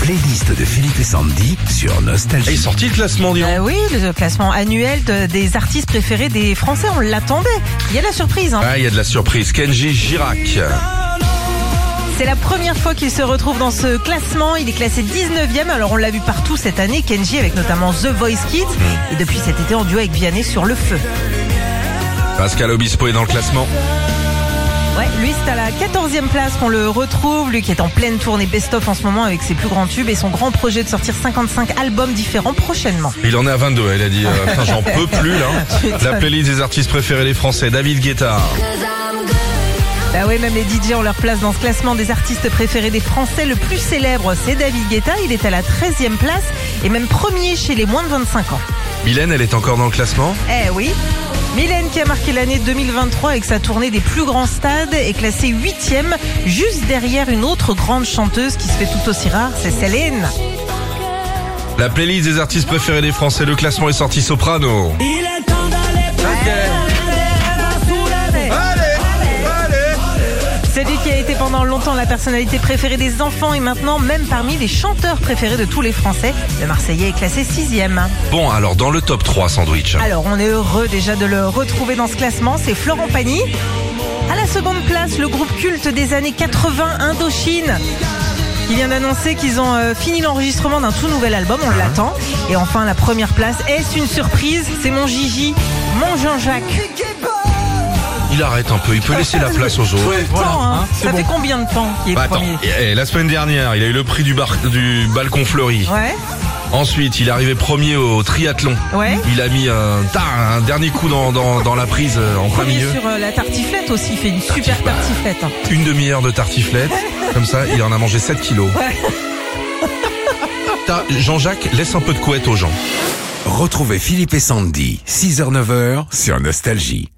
playlist de Philippe et Sandy sur Et Nostalgie. sorti le classement, dis donc. Euh, oui, le classement annuel de- des artistes préférés des Français, on l'attendait. Il y a de la surprise. Hein. Ah, il y a de la surprise. Kenji Girac. C'est la première fois qu'il se retrouve dans ce classement. Il est classé 19e. Alors on l'a vu partout cette année, Kenji avec notamment The Voice Kids. Et depuis cet été en duo avec Vianney sur Le Feu. Pascal Obispo est dans le classement. Ouais, lui c'est à la 14e place qu'on le retrouve. Lui qui est en pleine tournée best-of en ce moment avec ses plus grands tubes et son grand projet de sortir 55 albums différents prochainement. Il en est à 22. Il a dit, euh, j'en peux plus là. La playlist des artistes préférés des Français. David Guetta. Bah oui, même les DJ ont leur place dans ce classement des artistes préférés des Français. Le plus célèbre, c'est David Guetta. Il est à la 13e place et même premier chez les moins de 25 ans. Mylène, elle est encore dans le classement? Eh oui. Mylène qui a marqué l'année 2023 avec sa tournée des plus grands stades est classée 8e, juste derrière une autre grande chanteuse qui se fait tout aussi rare, c'est Céline. La playlist des artistes préférés des Français. Le classement est sorti soprano. Longtemps la personnalité préférée des enfants et maintenant même parmi les chanteurs préférés de tous les Français, le Marseillais est classé 6e. Bon, alors dans le top 3 sandwich. Alors, on est heureux déjà de le retrouver dans ce classement. C'est Florent Pagny. À la seconde place, le groupe culte des années 80, Indochine. qui vient d'annoncer qu'ils ont euh, fini l'enregistrement d'un tout nouvel album, on l'attend. Et enfin, la première place, est-ce une surprise? C'est mon Gigi, mon Jean-Jacques. Il arrête un peu. Il peut laisser la place aux autres. Temps, hein. Ça fait combien de temps qu'il est Bah, attends, premier et- et la semaine dernière, il a eu le prix du, bar- du balcon fleuri. Ouais, Ensuite, il est arrivé premier au triathlon. ouais. Il a mis un, dernier coup dans, dans, dans la prise euh, en plein Premier milieu. sur euh, la tartiflette aussi, il fait une super tartiflette. hein. Une demi-heure de tartiflette. Comme ça, il en a mangé 7 kilos. Jean-Jacques, laisse un peu de couette aux gens. Retrouvez Philippe et Sandy, 6h-9h sur Nostalgie.